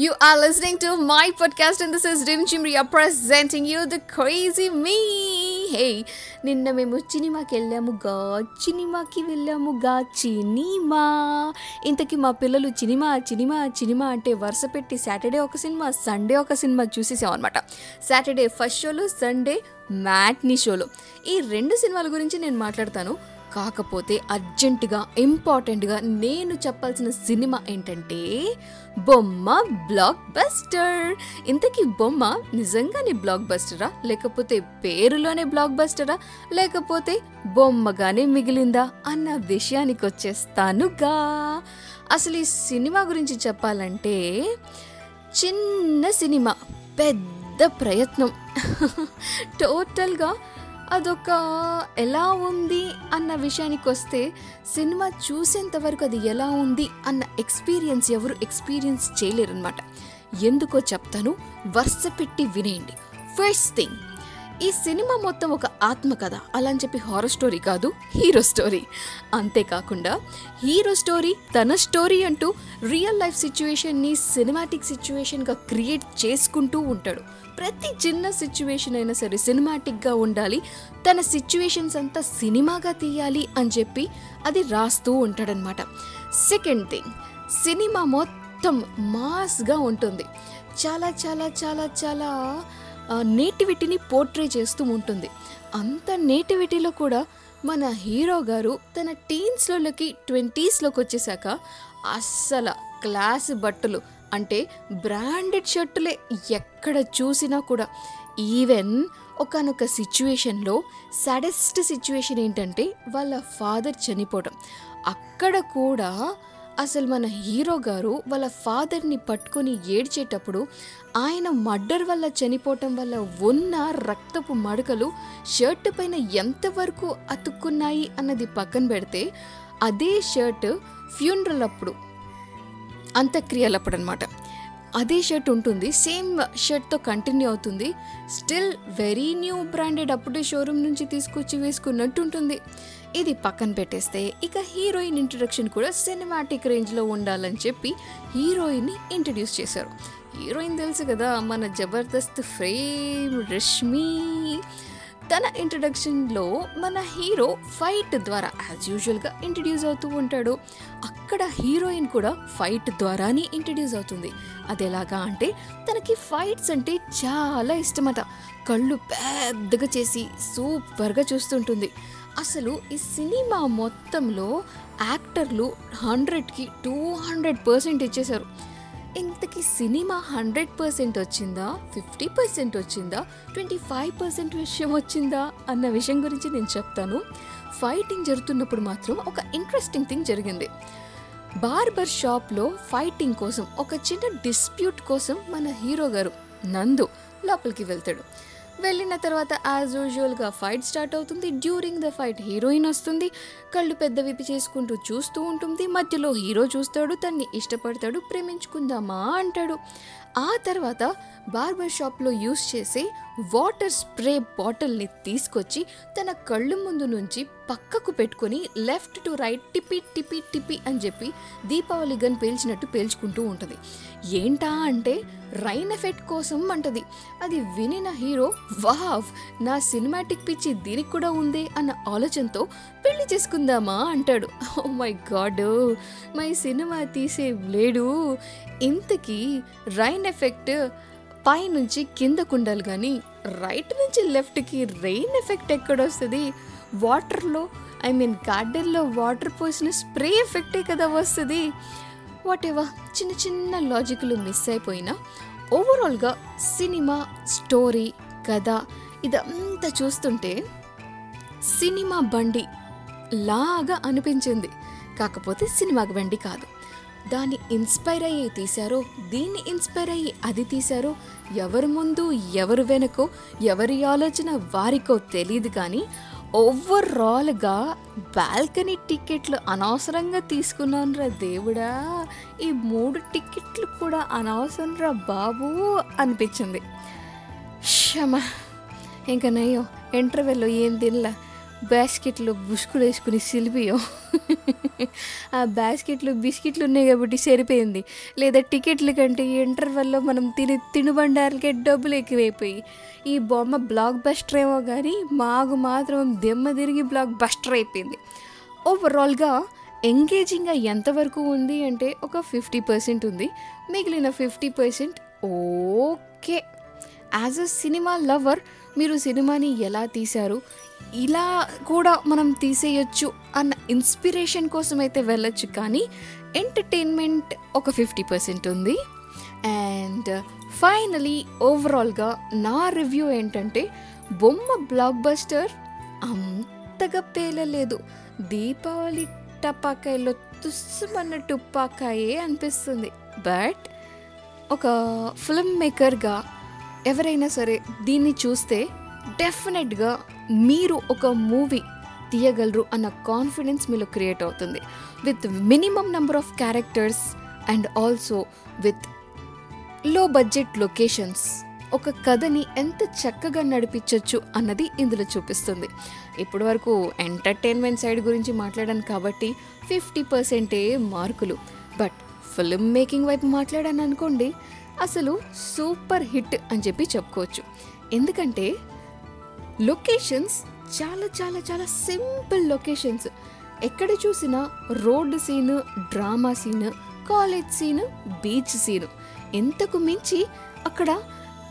You are listening to my podcast, and this is Dim Chimria presenting you the crazy me. Hey నిన్న మేము సినిమాకి వెళ్ళాముగా సినిమాకి వెళ్ళాముగా cinema ఇంతకీ మా పిల్లలు సినిమా సినిమా సినిమా అంటే వరుస పెట్టి సాటర్డే ఒక సినిమా సండే ఒక సినిమా చూసేసాం అనమాట సాటర్డే ఫస్ట్ షోలో సండే మ్యాట్నీ షోలో. ఈ రెండు సినిమాల గురించి నేను మాట్లాడతాను. కాకపోతే అర్జెంటుగా ఇంపార్టెంట్గా నేను చెప్పాల్సిన సినిమా ఏంటంటే బొమ్మ బ్లాక్ బస్టర్ ఇంతకీ బొమ్మ నిజంగానే బ్లాక్ బస్టరా లేకపోతే పేరులోనే బ్లాక్ బస్టరా లేకపోతే బొమ్మగానే మిగిలిందా? అన్న విషయానికి వచ్చేస్తానుగా అసలు ఈ సినిమా గురించి చెప్పాలంటే చిన్న సినిమా పెద్ద ప్రయత్నం. టోటల్గా అదొక ఎలా ఉంది అన్న విషయానికి వస్తే సినిమా చూసేంత వరకు అది ఎలా ఉంది అన్న ఎక్స్పీరియన్స్ ఎవరు ఎక్స్పీరియన్స్ చేయలేరనమాట ఎందుకో చెప్తాను. వరుస పెట్టి వినేయండి. ఫస్ట్ థింగ్ ఈ సినిమా మొత్తం ఒక ఆత్మకథ. అలా అని చెప్పి హారర్ స్టోరీ కాదు హీరో స్టోరీ అంతేకాకుండా హీరో స్టోరీ తన స్టోరీ అంటూ రియల్ లైఫ్ సిచ్యువేషన్ని సినిమాటిక్ సిచ్యువేషన్గా క్రియేట్ చేసుకుంటూ ఉంటాడు. ప్రతి చిన్న సిచ్యువేషన్ అయినా సరే సినిమాటిక్గా ఉండాలి తన సిచ్యువేషన్స్ అంతా సినిమాగా తీయాలి అని చెప్పి అది రాస్తూ ఉంటాడనమాట. సెకండ్ థింగ్ సినిమా మొత్తం మాస్గా ఉంటుంది. చాలా చాలా చాలా చాలా నేటివిటీని పోర్ట్రే చేస్తూ ఉంటుంది. అంత నేటివిటీలో కూడా మన హీరో గారు తన టీన్స్లోకి ట్వంటీస్లోకి వచ్చేసాక అస్సలు క్లాస్ బట్టలు అంటే బ్రాండెడ్ షర్టులే ఎక్కడ చూసినా కూడా. ఈవెన్ ఒకనొక సిచ్యువేషన్లో సాడెస్ట్ సిచ్యువేషన్ ఏంటంటే వాళ్ళ ఫాదర్ చనిపోవడం అక్కడ కూడా అసలు మన హీరో గారు వాళ్ళ ఫాదర్ని పట్టుకొని ఏడ్చేటప్పుడు ఆయన మర్డర్ వల్ల చనిపోవటం వల్ల ఉన్న రక్తపు మడకలు షర్ట్ పైన ఎంతవరకు అతుక్కున్నాయి అన్నది పక్కన పెడితే అదే షర్ట్ ఫ్యూనరల్ అప్పుడు అంత్యక్రియలప్పుడు అనమాట అదే షర్ట్ ఉంటుంది సేమ్ షర్ట్తో కంటిన్యూ అవుతుంది. స్టిల్ వెరీ న్యూ బ్రాండెడ్ అప్పుడే షోరూమ్ నుంచి తీసుకొచ్చి వేసుకున్నట్టు ఉంటుంది. ఇది పక్కన పెట్టేస్తే ఇక హీరోయిన్ ఇంట్రడక్షన్ కూడా సినిమాటిక్ రేంజ్లో ఉండాలని చెప్పి హీరోయిన్ని ఇంట్రడ్యూస్ చేశారు. హీరోయిన్ తెలుసు కదా మన జబర్దస్త్ ఫ్రేమ్ రష్మి. తన ఇంట్రడక్షన్లో మన హీరో ఫైట్ ద్వారా యాజ్ యూజువల్గా ఇంట్రడ్యూస్ అవుతూ ఉంటాడు. అక్కడ హీరోయిన్ కూడా ఫైట్ ద్వారానే ఇంట్రడ్యూస్ అవుతుంది. అది ఎలాగా అంటే తనకి ఫైట్స్ అంటే చాలా ఇష్టమట. కళ్ళు పెద్దగా చేసి సూపర్గా చూస్తుంటుంది. అసలు ఈ సినిమా మొత్తంలో యాక్టర్లు హండ్రెడ్కి టూ హండ్రెడ్ పర్సెంట్ ఇచ్చేశారు. ఇంతకీ సినిమా హండ్రెడ్ పర్సెంట్ వచ్చిందా? ఫిఫ్టీ పర్సెంట్ వచ్చిందా? ట్వంటీ ఫైవ్ పర్సెంట్ విషయం వచ్చిందా? అన్న విషయం గురించి నేను చెప్తాను. ఫైటింగ్ జరుగుతున్నప్పుడు మాత్రం ఒక ఇంట్రెస్టింగ్ థింగ్ జరిగింది. బార్బర్ షాప్లో ఫైటింగ్ కోసం ఒక చిన్న డిస్ప్యూట్ కోసం మన హీరో గారు నందు లోపలికి వెళ్తాడు. వెళ్ళిన తర్వాత యాజ్ యూజువల్గా ఫైట్ స్టార్ట్ అవుతుంది. డ్యూరింగ్ ద ఫైట్ హీరోయిన్ వస్తుంది. కళ్ళు పెద్ద విప్పి చేసుకుంటూ చూస్తూ ఉంటుంది. మధ్యలో హీరో చూస్తాడు. తన్ని ఇష్టపడతాడు. ప్రేమించుకుందామా అంటాడు. ఆ తర్వాత బార్బర్ షాప్లో యూస్ చేసే వాటర్ స్ప్రే బాటిల్ని తీసుకొచ్చి తన కళ్ళు ముందు నుంచి పక్కకు పెట్టుకొని లెఫ్ట్ టు రైట్ టిపి టిపి టిపి అని చెప్పి దీపావళి గన్ పేల్చినట్టు పేల్చుకుంటూ ఉంటుంది. ఏంటా అంటే రైన్ ఎఫెక్ట్ కోసం అంటది. అది వినిన హీరో వావ్ నా సినిమాటిక్ పిచ్చి దీనికి కూడా ఉంది అన్న ఆలోచనతో పెళ్ళి చేసుకుందామా అంటాడు. Oh my god my cinema తీసే లేడు ఇంతకీ రైన్ ఎఫెక్ట్ పై నుంచి కిందకు ఉండాలి కానీ రైట్ నుంచి లెఫ్ట్కి రెయిన్ ఎఫెక్ట్ ఎక్కడొస్తుంది? వాటర్లో ఐ మీన్ గార్డెన్లో వాటర్ పోసిన స్ప్రే ఎఫెక్టే కదా వస్తుంది. వాట్ ఎవర్ చిన్న చిన్న లాజిక్లు మిస్ అయిపోయినా ఓవరాల్గా సినిమా స్టోరీ కథ ఇదంతా చూస్తుంటే సినిమా బండి లాగా అనిపించింది. కాకపోతే సినిమాకి బండి కాదు. దాన్ని ఇన్స్పైర్ అయ్యి తీశారో. దీన్ని ఇన్స్పైర్ అయ్యి అది తీశారో. ఎవరి ముందు ఎవరు వెనకో ఎవరి ఆలోచన వారికో తెలియదు కానీ ఓవరాల్గా బాల్కనీ టికెట్లు అనవసరంగా తీసుకున్నాను రా దేవుడా. ఈ మూడు టికెట్లు కూడా అనవసరం రా బాబు అనిపించింది. క్షమ ఇంకా నయ్యో ఇంటర్వెల్లో ఏం తినలా? బాస్కెట్లో బుష్కులు వేసుకుని సిలిపియో. ఆ బాస్కెట్లో బిస్కెట్లు ఉన్నాయి కాబట్టి సరిపోయింది. లేదా టికెట్ల కంటే ఇంటర్వెల్లో మనం తిని తినుబండారులకే డబ్బులు ఎక్కువైపోయి. ఈ బొమ్మ బ్లాక్ బస్టర్ ఏమో కానీ మాకు మాత్రం దెమ్మ తిరిగి బ్లాక్ బస్టర్ అయిపోయింది. ఓవరాల్గా ఎంగేజింగ్గా ఎంతవరకు ఉంది అంటే ఒక ఫిఫ్టీ పర్సెంట్ ఉంది. మిగిలిన fifty percent okay. As a cinema lover మీరు సినిమాని ఎలా తీశారు? ఇలా కూడా మనం తీసేయొచ్చు అన్న ఇన్స్పిరేషన్ కోసం అయితే వెళ్ళొచ్చు కానీ ఎంటర్టైన్మెంట్ ఒక ఫిఫ్టీ పర్సెంట్ ఉంది. అండ్ ఫైనలీ ఓవరాల్గా నా రివ్యూ ఏంటంటే బొమ్మ బ్లాక్ బస్టర్ అంతగా పేలలేదు. దీపావళి టపాకాయలో తుస్సుమన్న టుప్పాకాయే అనిపిస్తుంది. బట్ ఒక ఫిల్మ్ మేకర్గా ఎవరైనా సరే దీన్ని చూస్తే డెఫినెట్గా మీరు ఒక మూవీ తీయగలరు అన్న కాన్ఫిడెన్స్ మీలో క్రియేట్ అవుతుంది. With minimum number of characters and also విత్లో budget locations. ఒక కథని ఎంత చక్కగా నడిపించవచ్చు అన్నది ఇందులో చూపిస్తుంది. ఇప్పటి వరకు ఎంటర్టైన్మెంట్ సైడ్ గురించి మాట్లాడాను కాబట్టి ఫిఫ్టీ పర్సెంటే మార్కులు. బట్ ఫిల్మ్ మేకింగ్ వైపు మాట్లాడాను అనుకోండి అసలు సూపర్ హిట్ అని చెప్పి చెప్పుకోవచ్చు. ఎందుకంటే లొకేషన్స్ చాలా చాలా చాలా సింపుల్ లొకేషన్స్. ఎక్కడ చూసినా road scene drama scene college scene beach scene. ఇంతకు మించి అక్కడ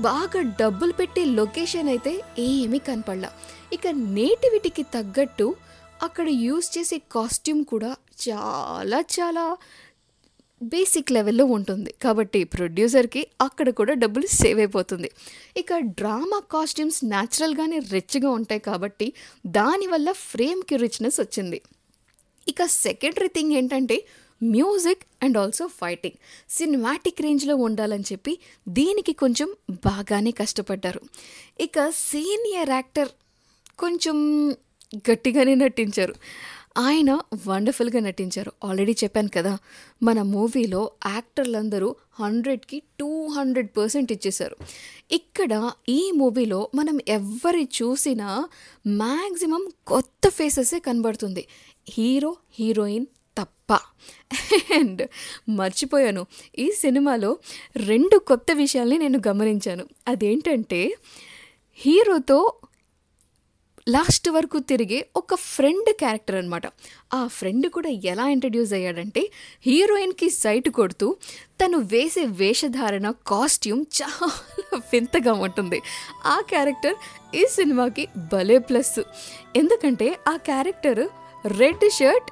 బాగా డబ్బులు పెట్టే లొకేషన్ అయితే ఏమీ కనపడలా. ఇక నేటివిటీకి తగ్గట్టు అక్కడ యూస్ చేసే కాస్ట్యూమ్ కూడా చాలా చాలా బేసిక్ లెవెల్లో ఉంటుంది. కాబట్టి ప్రొడ్యూసర్కి అక్కడ కూడా డబ్బులు సేవ్ అయిపోతుంది. ఇక డ్రామా కాస్ట్యూమ్స్ న్యాచురల్గానే రిచ్గా ఉంటాయి కాబట్టి దానివల్ల ఫ్రేమ్కి రిచ్నెస్ వచ్చింది. ఇక సెకండరీ థింగ్ ఏంటంటే music and also fighting. Cinematic రేంజ్లో ఉండాలని చెప్పి దీనికి కొంచెం బాగానే కష్టపడ్డారు. ఇక సీనియర్ యాక్టర్ కొంచెం గట్టిగానే నటించారు. ఆయన వండర్ఫుల్గా నటించారు. ఆల్రెడీ చెప్పాను కదా మన మూవీలో యాక్టర్లందరూ హండ్రెడ్కి టూ హండ్రెడ్ పర్సెంట్ ఇచ్చేశారు. ఇక్కడ ఈ మూవీలో మనం ఎవరి చూసినా మ్యాక్సిమం కొత్త ఫేసెసే కనబడుతుంది. హీరో హీరోయిన్ తప్ప. అండ్ మర్చిపోయాను ఈ సినిమాలో రెండు కొత్త విషయాల్ని నేను గమనించాను. అదేంటంటే హీరోతో లాస్ట్ వరకు తిరిగే ఒక ఫ్రెండ్ క్యారెక్టర్ అనమాట ఆ ఫ్రెండ్ కూడా ఎలా ఇంట్రడ్యూస్ అయ్యాడంటే హీరోయిన్కి సైట్ కొడుతూ తను వేసే వేషధారణ కాస్ట్యూమ్ చాలా వింతగా ఉంటుంది. ఆ క్యారెక్టర్ ఈ సినిమాకి భలే ప్లస్. ఎందుకంటే ఆ character red shirt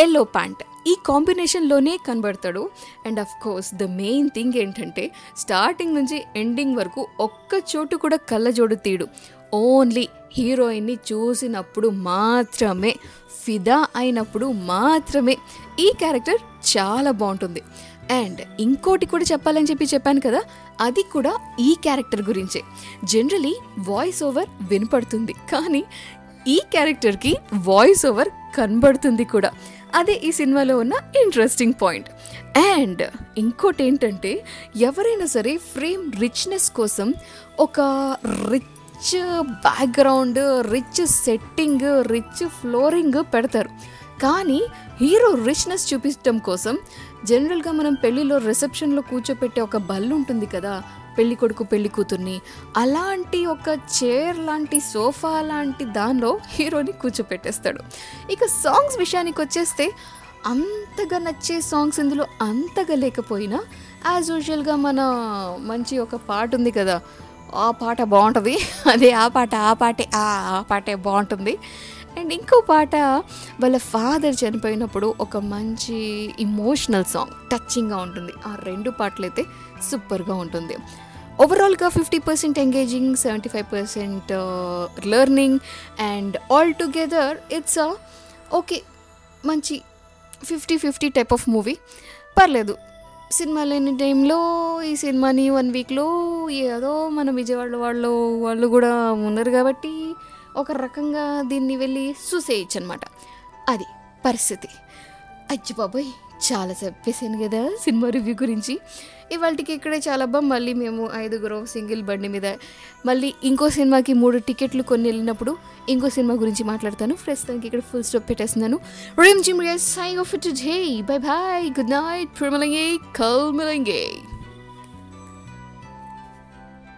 yellow pant ఈ కాంబినేషన్లోనే కనబడతాడు. And of course the main thing ఏంటంటే స్టార్టింగ్ నుంచి ఎండింగ్ వరకు ఒక్క చోటు కూడా కళ్ళజోడు తీడు ఓన్లీ హీరోయిన్ని చూసినప్పుడు మాత్రమే ఫిదా అయినప్పుడు మాత్రమే ఈ క్యారెక్టర్ చాలా బాగుంటుంది. అండ్ ఇంకోటి కూడా చెప్పాలని చెప్పి చెప్పాను కదా అది కూడా ఈ క్యారెక్టర్ గురించే. జనరలీ వాయిస్ ఓవర్ వినపడుతుంది కానీ ఈ క్యారెక్టర్కి వాయిస్ ఓవర్ కనబడుతుంది కూడా. అదే ఈ సినిమాలో ఉన్న ఇంట్రెస్టింగ్ పాయింట్. అండ్ ఇంకోటి ఏంటంటే ఎవరైనా సరే ఫ్రేమ్ రిచ్నెస్ కోసం ఒక rich rich background rich setting rich flooring పెడతారు. కానీ హీరో రిచ్నెస్ చూపించడం కోసం జనరల్గా మనం పెళ్ళిలో రిసెప్షన్లో కూర్చోపెట్టే ఒక బల్లు ఉంటుంది కదా పెళ్ళి కొడుకు పెళ్ళి కూతుర్ని. అలాంటి ఒక చైర్ లాంటి సోఫా లాంటి దానిలో హీరోని కూర్చోపెట్టేస్తాడు. ఇక సాంగ్స్ విషయానికి వచ్చేస్తే అంతగా నచ్చే సాంగ్స్ ఇందులో అంతగా లేకపోయినా యాజ్ యూజువల్గా మన మంచి ఒక పాట ఉంది కదా ఆ పాట బాగుంటుంది. అదే ఆ పాట ఆ పాటే ఆ ఆ పాటే బాగుంటుంది. అండ్ ఇంకో పాట వాళ్ళ ఫాదర్ చనిపోయినప్పుడు ఒక మంచి ఇమోషనల్ సాంగ్ టచ్చింగ్గా ఉంటుంది. ఆ రెండు పాటలు అయితే సూపర్గా ఉంటుంది ఓవరాల్గా fifty percent engaging seventy five percent learning and all together it's okay మంచి fifty fifty type of movie పర్లేదు. సినిమా లేని టైంలో ఈ సినిమాని వన్ వీక్లో ఏదో మన విజయవాడ వాళ్ళు వాళ్ళు కూడా ఉన్నారు కాబట్టి ఒక రకంగా దీన్ని వెళ్ళి చూసేయచ్చు అనమాట అది పరిస్థితి. అచ్చి బాబోయ్. చాలా చెప్పేసాను కదా సినిమా రివ్యూ గురించి. ఇవాళకి ఇక్కడే చాలా బా మళ్ళీ మేము ఐదుగురం సింగిల్ బండి మీద. మళ్ళీ ఇంకో సినిమాకి మూడు టికెట్లు కొన్ని వెళ్ళినప్పుడు ఇంకో సినిమా గురించి మాట్లాడతాను. ప్రస్తుతానికి ఇక్కడ ఫుల్ స్టాప్ పెట్టేస్తున్నాను. రేమ్ gym sign off today bye bye good night ప్రిమలంగే కల్మలంగే